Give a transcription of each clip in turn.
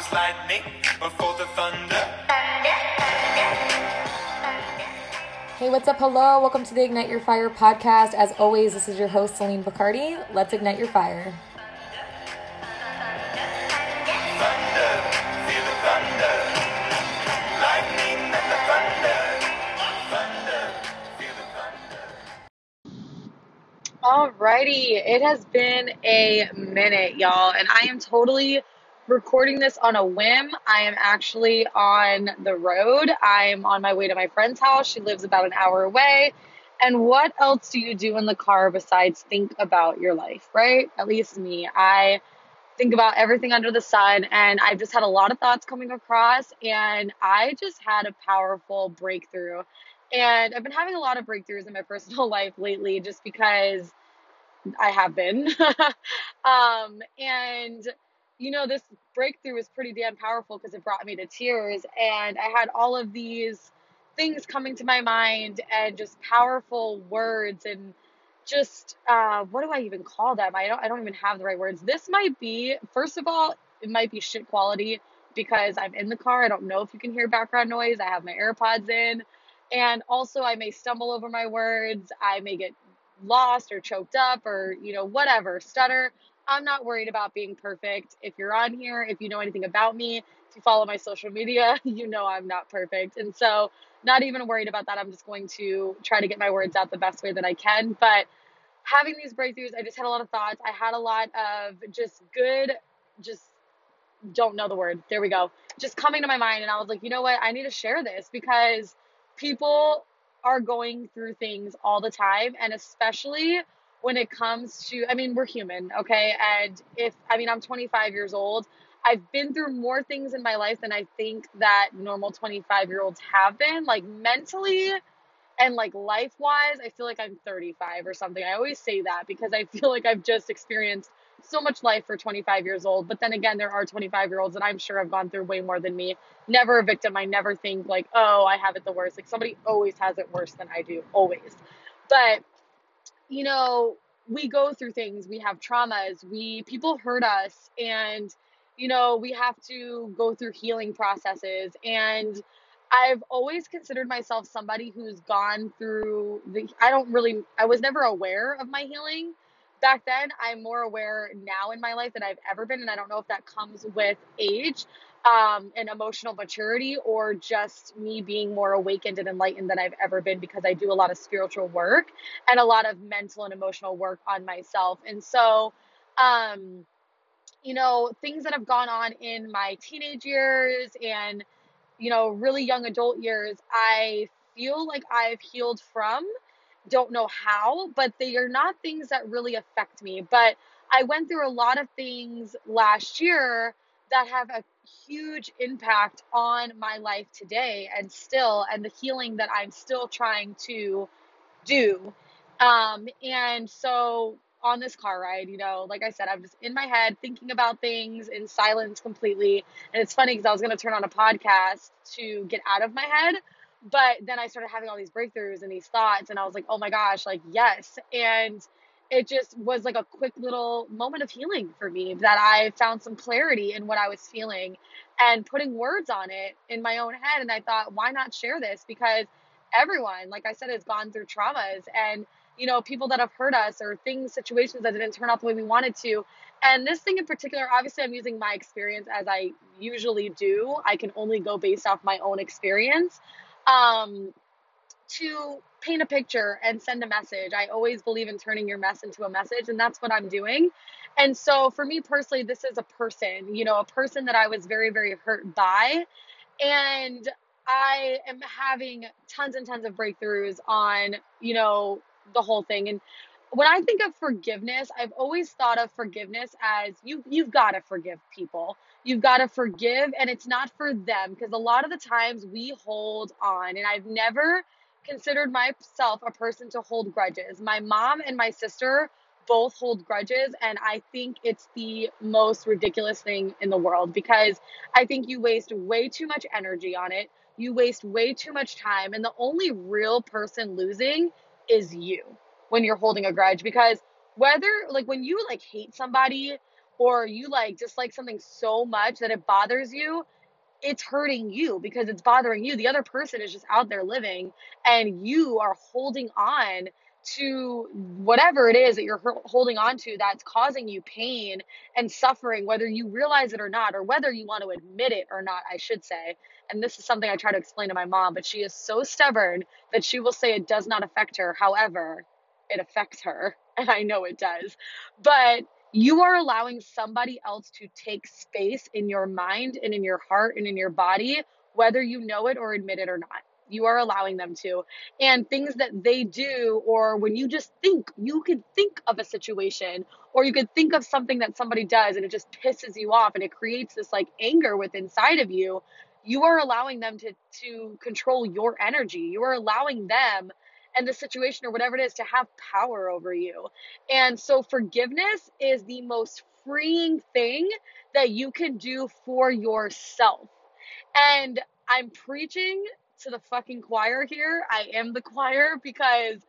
was lightning before the thunder. Hey, what's up? Hello. Welcome to the Ignite Your Fire podcast. As always, this is your host, Celine Bacardi. Let's ignite your fire. Thunder, feel the thunder. Lightning and the thunder. Thunder, feel the thunder. Alrighty, it has been a minute, y'all, and I am totally recording this on a whim. I am actually on the road. I'm on my way to my friend's house. She lives about an hour away. And what else do you do in the car besides think about your life, right? At least me. I think about everything under the sun, and I've just had a lot of thoughts coming across, and I just had a powerful breakthrough. And I've been having a lot of breakthroughs in my personal life lately just because I have been. um, and you know, this breakthrough was pretty damn powerful because it brought me to tears. And I had all of these things coming to my mind and just powerful words and just uh, what do I even call them? I don't I don't even have the right words. This might be first of all, it might be shit quality because I'm in the car. I don't know if you can hear background noise. I have my AirPods in. And also I may stumble over my words. I may get lost or choked up or you know whatever, stutter. I'm not worried about being perfect. If you're on here, if you know anything about me, if you follow my social media, you know I'm not perfect. And so, not even worried about that. I'm just going to try to get my words out the best way that I can. But having these breakthroughs, I just had a lot of thoughts. I had a lot of just good, just don't know the word. There we go. Just coming to my mind. And I was like, you know what? I need to share this because people are going through things all the time. And especially when it comes to, I mean, we're human, okay? And if, I mean, I'm 25 years old. I've been through more things in my life than I think that normal 25 year olds have been, like mentally and like life wise. I feel like I'm 35 or something. I always say that because I feel like I've just experienced so much life for 25 years old. But then again, there are 25 year olds that I'm sure have gone through way more than me. Never a victim. I never think like, oh, I have it the worst. Like somebody always has it worse than I do, always. But you know, we go through things, we have traumas, we people hurt us. And you know, we have to go through healing processes. And I've always considered myself somebody who's gone through the I don't really I was never aware of my healing back then. I'm more aware now in my life than i've ever been. And i don't know if that comes with age um, and emotional maturity or just me being more awakened and enlightened than i've ever been because i do a lot of spiritual work and a lot of mental and emotional work on myself and so um, you know things that have gone on in my teenage years and you know really young adult years i feel like i've healed from don't know how, but they are not things that really affect me. But I went through a lot of things last year that have huge impact on my life today and still, and the healing that I'm still trying to do. Um, and so on this car ride, you know, like I said, I'm just in my head thinking about things in silence completely. And it's funny because I was going to turn on a podcast to get out of my head but then I started having all these breakthroughs and these thoughts, and I was like, oh my gosh, like, yes. And it just was like a quick little moment of healing for me that I found some clarity in what I was feeling and putting words on it in my own head. And I thought, why not share this? Because everyone, like I said, has gone through traumas and you know, people that have hurt us or things, situations that didn't turn out the way we wanted to. And this thing in particular, obviously, I'm using my experience as I usually do. I can only go based off my own experience um, to paint a picture and send a message. I always believe in turning your mess into a message, and that's what I'm doing. And so, for me personally, this is a person, you know, a person that I was very, very hurt by. And I am having tons and tons of breakthroughs on, you know, the whole thing. And when I think of forgiveness, I've always thought of forgiveness as you you've got to forgive people. You've got to forgive and it's not for them because a lot of the times we hold on and I've never considered myself a person to hold grudges. My mom and my sister both hold grudges and I think it's the most ridiculous thing in the world because I think you waste way too much energy on it. You waste way too much time and the only real person losing is you when you're holding a grudge because whether like when you like hate somebody or you like dislike something so much that it bothers you, it's hurting you because it's bothering you. The other person is just out there living and you are holding on to whatever it is that you're holding on to that's causing you pain and suffering, whether you realize it or not, or whether you want to admit it or not, I should say. And this is something I try to explain to my mom, but she is so stubborn that she will say it does not affect her. However, it affects her, and I know it does. But you are allowing somebody else to take space in your mind and in your heart and in your body, whether you know it or admit it or not. You are allowing them to. And things that they do, or when you just think, you could think of a situation, or you could think of something that somebody does and it just pisses you off and it creates this like anger with inside of you. You are allowing them to, to control your energy. You are allowing them and the situation or whatever it is to have power over you. And so forgiveness is the most freeing thing that you can do for yourself. And I'm preaching to the fucking choir here. I am the choir because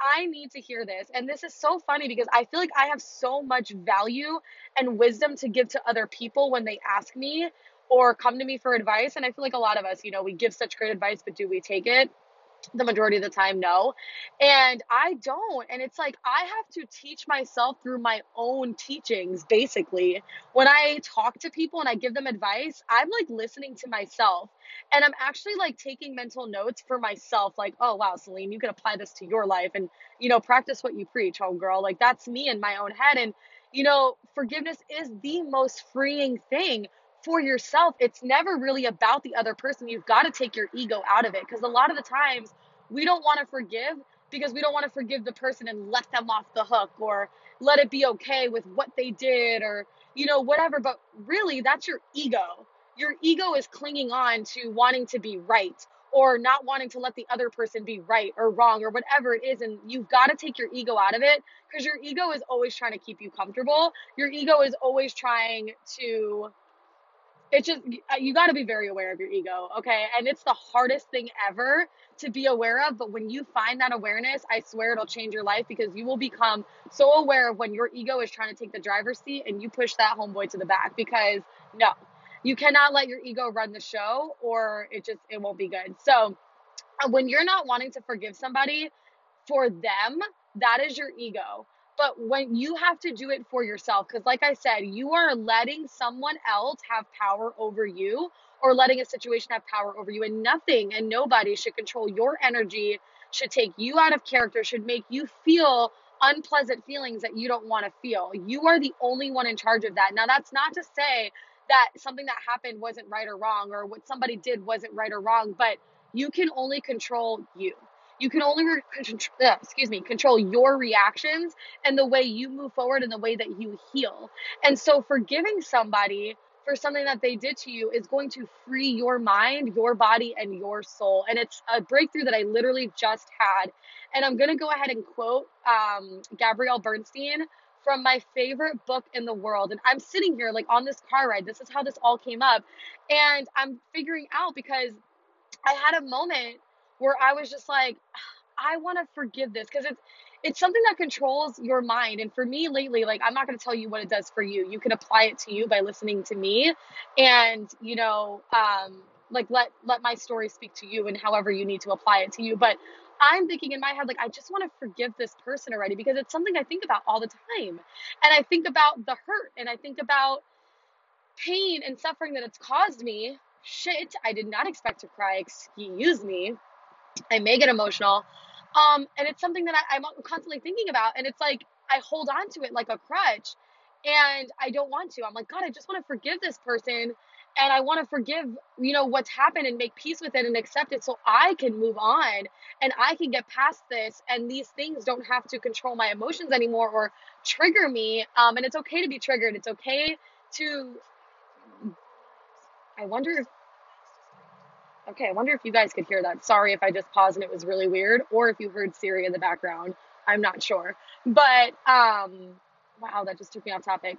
I need to hear this. And this is so funny because I feel like I have so much value and wisdom to give to other people when they ask me or come to me for advice. And I feel like a lot of us, you know, we give such great advice, but do we take it? The majority of the time no. And i don't and it's like i have to teach myself through my own teachings basically. When i talk to people and i give them advice i'm like listening to myself. And i'm actually like taking mental notes for myself like oh wow celine you can apply this to your life and you know practice what you preach oh, homegirl like that's me in my own head. And you know forgiveness is the most freeing thing for yourself. It's never really about the other person. You've got to take your ego out of it because a lot of the times we don't want to forgive because we don't want to forgive the person and let them off the hook or let it be okay with what they did or you know whatever but really that's your ego your ego is clinging on to wanting to be right or not wanting to let the other person be right or wrong or whatever it is and you've got to take your ego out of it because your ego is always trying to keep you comfortable your ego is always trying to it's just you got to be very aware of your ego okay? And it's the hardest thing ever to be aware of but when you find that awareness i swear it'll change your life because you will become so aware of when your ego is trying to take the driver's seat and you push that homeboy to the back because no you cannot let your ego run the show or it just it won't be good. So uh, when you're not wanting to forgive somebody for them that is your ego but when you have to do it for yourself, because like I said, you are letting someone else have power over you or letting a situation have power over you, and nothing and nobody should control your energy, should take you out of character, should make you feel unpleasant feelings that you don't want to feel. You are the only one in charge of that. Now, that's not to say that something that happened wasn't right or wrong, or what somebody did wasn't right or wrong, but you can only control you. You can only re- uh, excuse me control your reactions and the way you move forward and the way that you heal. And so forgiving somebody for something that they did to you is going to free your mind, your body, and your soul. And it's a breakthrough that I literally just had. And I'm going to go ahead and quote um, Gabrielle Bernstein from my favorite book in the world. And I'm sitting here, like on this car ride. This is how this all came up. And I'm figuring out because I had a moment where I was just like, I want to forgive this because it's it's something that controls your mind. And for me lately, like I'm not going to tell you what it does for you. You can apply it to you by listening to me, and you know, um, like let let my story speak to you, and however you need to apply it to you. But I'm thinking in my head, like, I just want to forgive this person already because it's something I think about all the time. And I think about the hurt and I think about pain and suffering that it's caused me. Shit, I did not expect to cry. Excuse me. I may get emotional. Um, and it's something that I, I'm constantly thinking about. And it's like I hold on to it like a crutch and I don't want to. I'm like, God, I just want to forgive this person and I want to forgive, you know, what's happened and make peace with it and accept it so I can move on and I can get past this and these things don't have to control my emotions anymore or trigger me. Um, and it's okay to be triggered. It's okay to I wonder if Okay, I wonder if you guys could hear that. Sorry if I just paused and it was really weird, or if you heard Siri in the background. I'm not sure. But um, wow, that just took me off topic.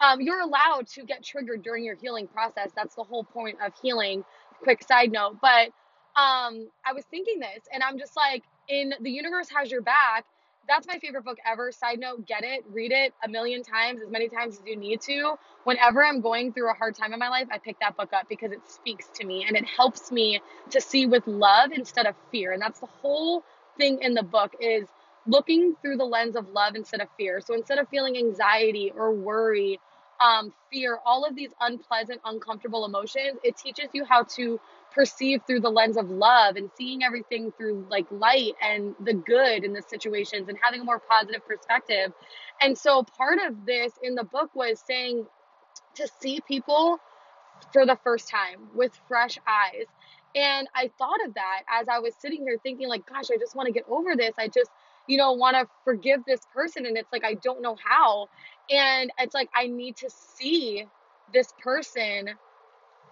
Um, you're allowed to get triggered during your healing process. That's the whole point of healing. Quick side note, but um, I was thinking this, and I'm just like, in the universe has your back. That's my favorite book ever. Side note, get it, read it a million times, as many times as you need to. Whenever I'm going through a hard time in my life, I pick that book up because it speaks to me and it helps me to see with love instead of fear. And that's the whole thing in the book is looking through the lens of love instead of fear. So instead of feeling anxiety or worry, um, fear, all of these unpleasant, uncomfortable emotions, it teaches you how to perceive through the lens of love and seeing everything through like light and the good in the situations and having a more positive perspective. And so part of this in the book was saying to see people for the first time with fresh eyes. And I thought of that as I was sitting here thinking, like, gosh, I just want to get over this. I just, you know, want to forgive this person. And it's like, I don't know how. And it's like, I need to see this person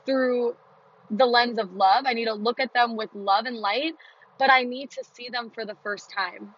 through the lens of love. I need to look at them with love and light, but I need to see them for the first time.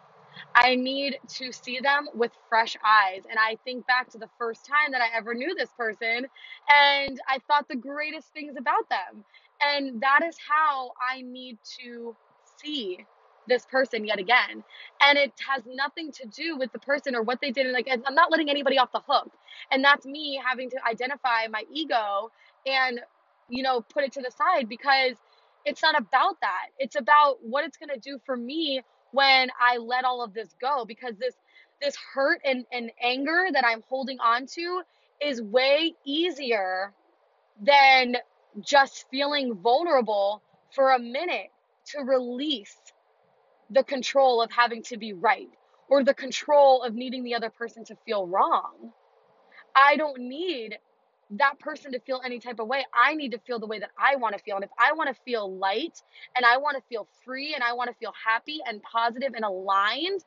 I need to see them with fresh eyes. And I think back to the first time that I ever knew this person, and I thought the greatest things about them. And that is how I need to see this person yet again. And it has nothing to do with the person or what they did. And like, I'm not letting anybody off the hook. And that's me having to identify my ego and, you know, put it to the side because it's not about that. It's about what it's going to do for me when I let all of this go because this this hurt and, and anger that I'm holding on to is way easier than just feeling vulnerable for a minute to release the control of having to be right or the control of needing the other person to feel wrong. I don't need that person to feel any type of way. I need to feel the way that I want to feel. And if I want to feel light and I want to feel free and I want to feel happy and positive and aligned,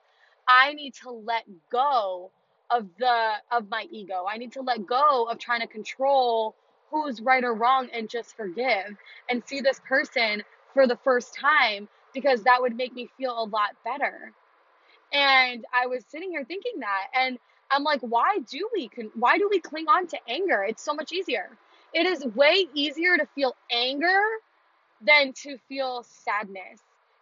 I need to let go of the of my ego. I need to let go of trying to control who's right or wrong and just forgive and see this person for the first time because that would make me feel a lot better. And I was sitting here thinking that and I'm like, why do we why do we cling on to anger? It's so much easier. It is way easier to feel anger than to feel sadness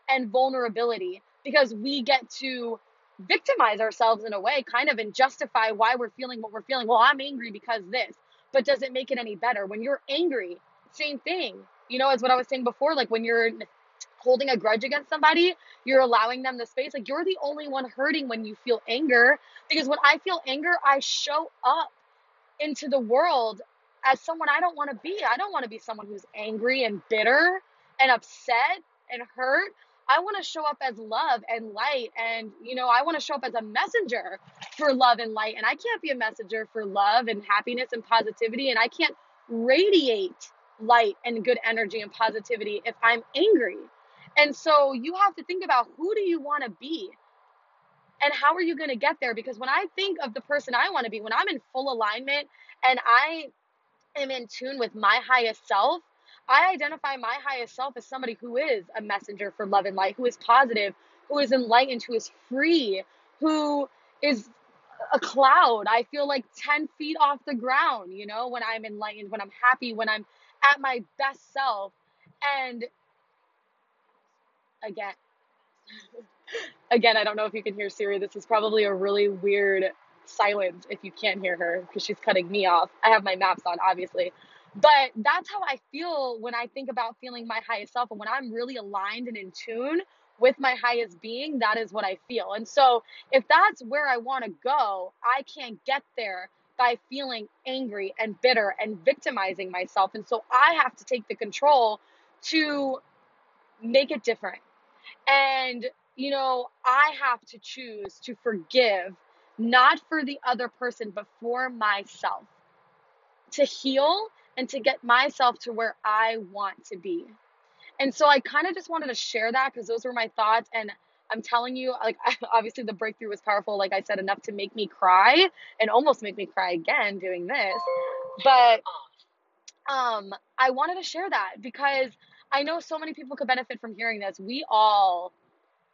and vulnerability because we get to victimize ourselves in a way, kind of, and justify why we're feeling what we're feeling. Well, I'm angry because this, but does it make it any better? When you're angry, same thing. You know, as what I was saying before, like when you're holding a grudge against somebody, you're allowing them the space. Like you're the only one hurting when you feel anger. Because when I feel anger, I show up into the world as someone I don't want to be. I don't want to be someone who's angry and bitter and upset and hurt. I want to show up as love and light. And, you know, I want to show up as a messenger for love and light. And I can't be a messenger for love and happiness and positivity. And I can't radiate light and good energy and positivity if I'm angry. And so you have to think about who do you want to be? And how are you going to get there? Because when I think of the person I want to be, when I'm in full alignment and I am in tune with my highest self, I identify my highest self as somebody who is a messenger for love and light, who is positive, who is enlightened, who is free, who is a cloud. I feel like 10 feet off the ground, you know, when I'm enlightened, when I'm happy, when I'm at my best self. And again, again, I don't know if you can hear Siri. This is probably a really weird silence if you can't hear her because she's cutting me off. I have my maps on, obviously. But that's how I feel when I think about feeling my highest self. And when I'm really aligned and in tune with my highest being, that is what I feel. And so if that's where I want to go, I can't get there by feeling angry and bitter and victimizing myself. And so I have to take the control to make it different. And, you know, I have to choose to forgive, not for the other person, but for myself, to heal and to get myself to where I want to be. And so I kind of just wanted to share that because those were my thoughts. And I'm telling you, like, obviously the breakthrough was powerful, like I said, enough to make me cry and almost make me cry again doing this. But um, I wanted to share that because I know so many people could benefit from hearing this. We all,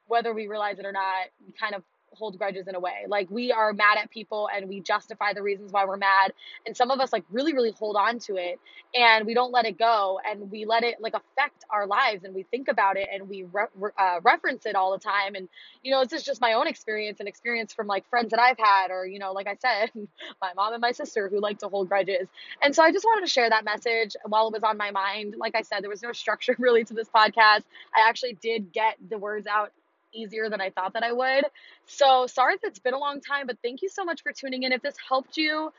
whether we realize it or not, kind of hold grudges in a way. Like we are mad at people and we justify the reasons why we're mad. And some of us like really, really hold on to it and we don't let it go and we let it like affect our lives and we think about it and we re- uh, reference it all the time. And, you know, this is just my own experience and experience from like friends that I've had, or, you know, like I said, my mom and my sister who like to hold grudges. And so I just wanted to share that message while it was on my mind. Like I said, there was no structure really to this podcast. I actually did get the words out easier than I thought that I would. So sorry if it's been a long time, but thank you so much for tuning in. If this helped you,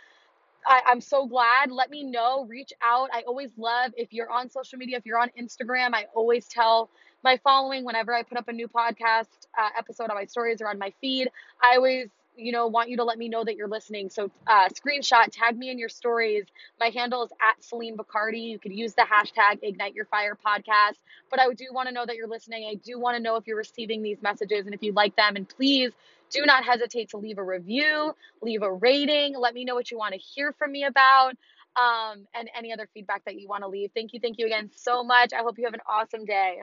I, I'm so glad. Let me know. Reach out. I always love if you're on social media, if you're on Instagram, I always tell my following whenever I put up a new podcast uh, episode on my stories or on my feed. I always you know want you to let me know that you're listening. So uh, screenshot tag me in your stories. My handle is at celine bacardi. You could use the hashtag ignite your fire podcast. But i do want to know that you're listening. I do want to know if you're receiving these messages and if you like them. And please do not hesitate to leave a review leave a rating. Let me know what you want to hear from me about um, and any other feedback that you want to leave. Thank you thank you again so much. I hope you have an awesome day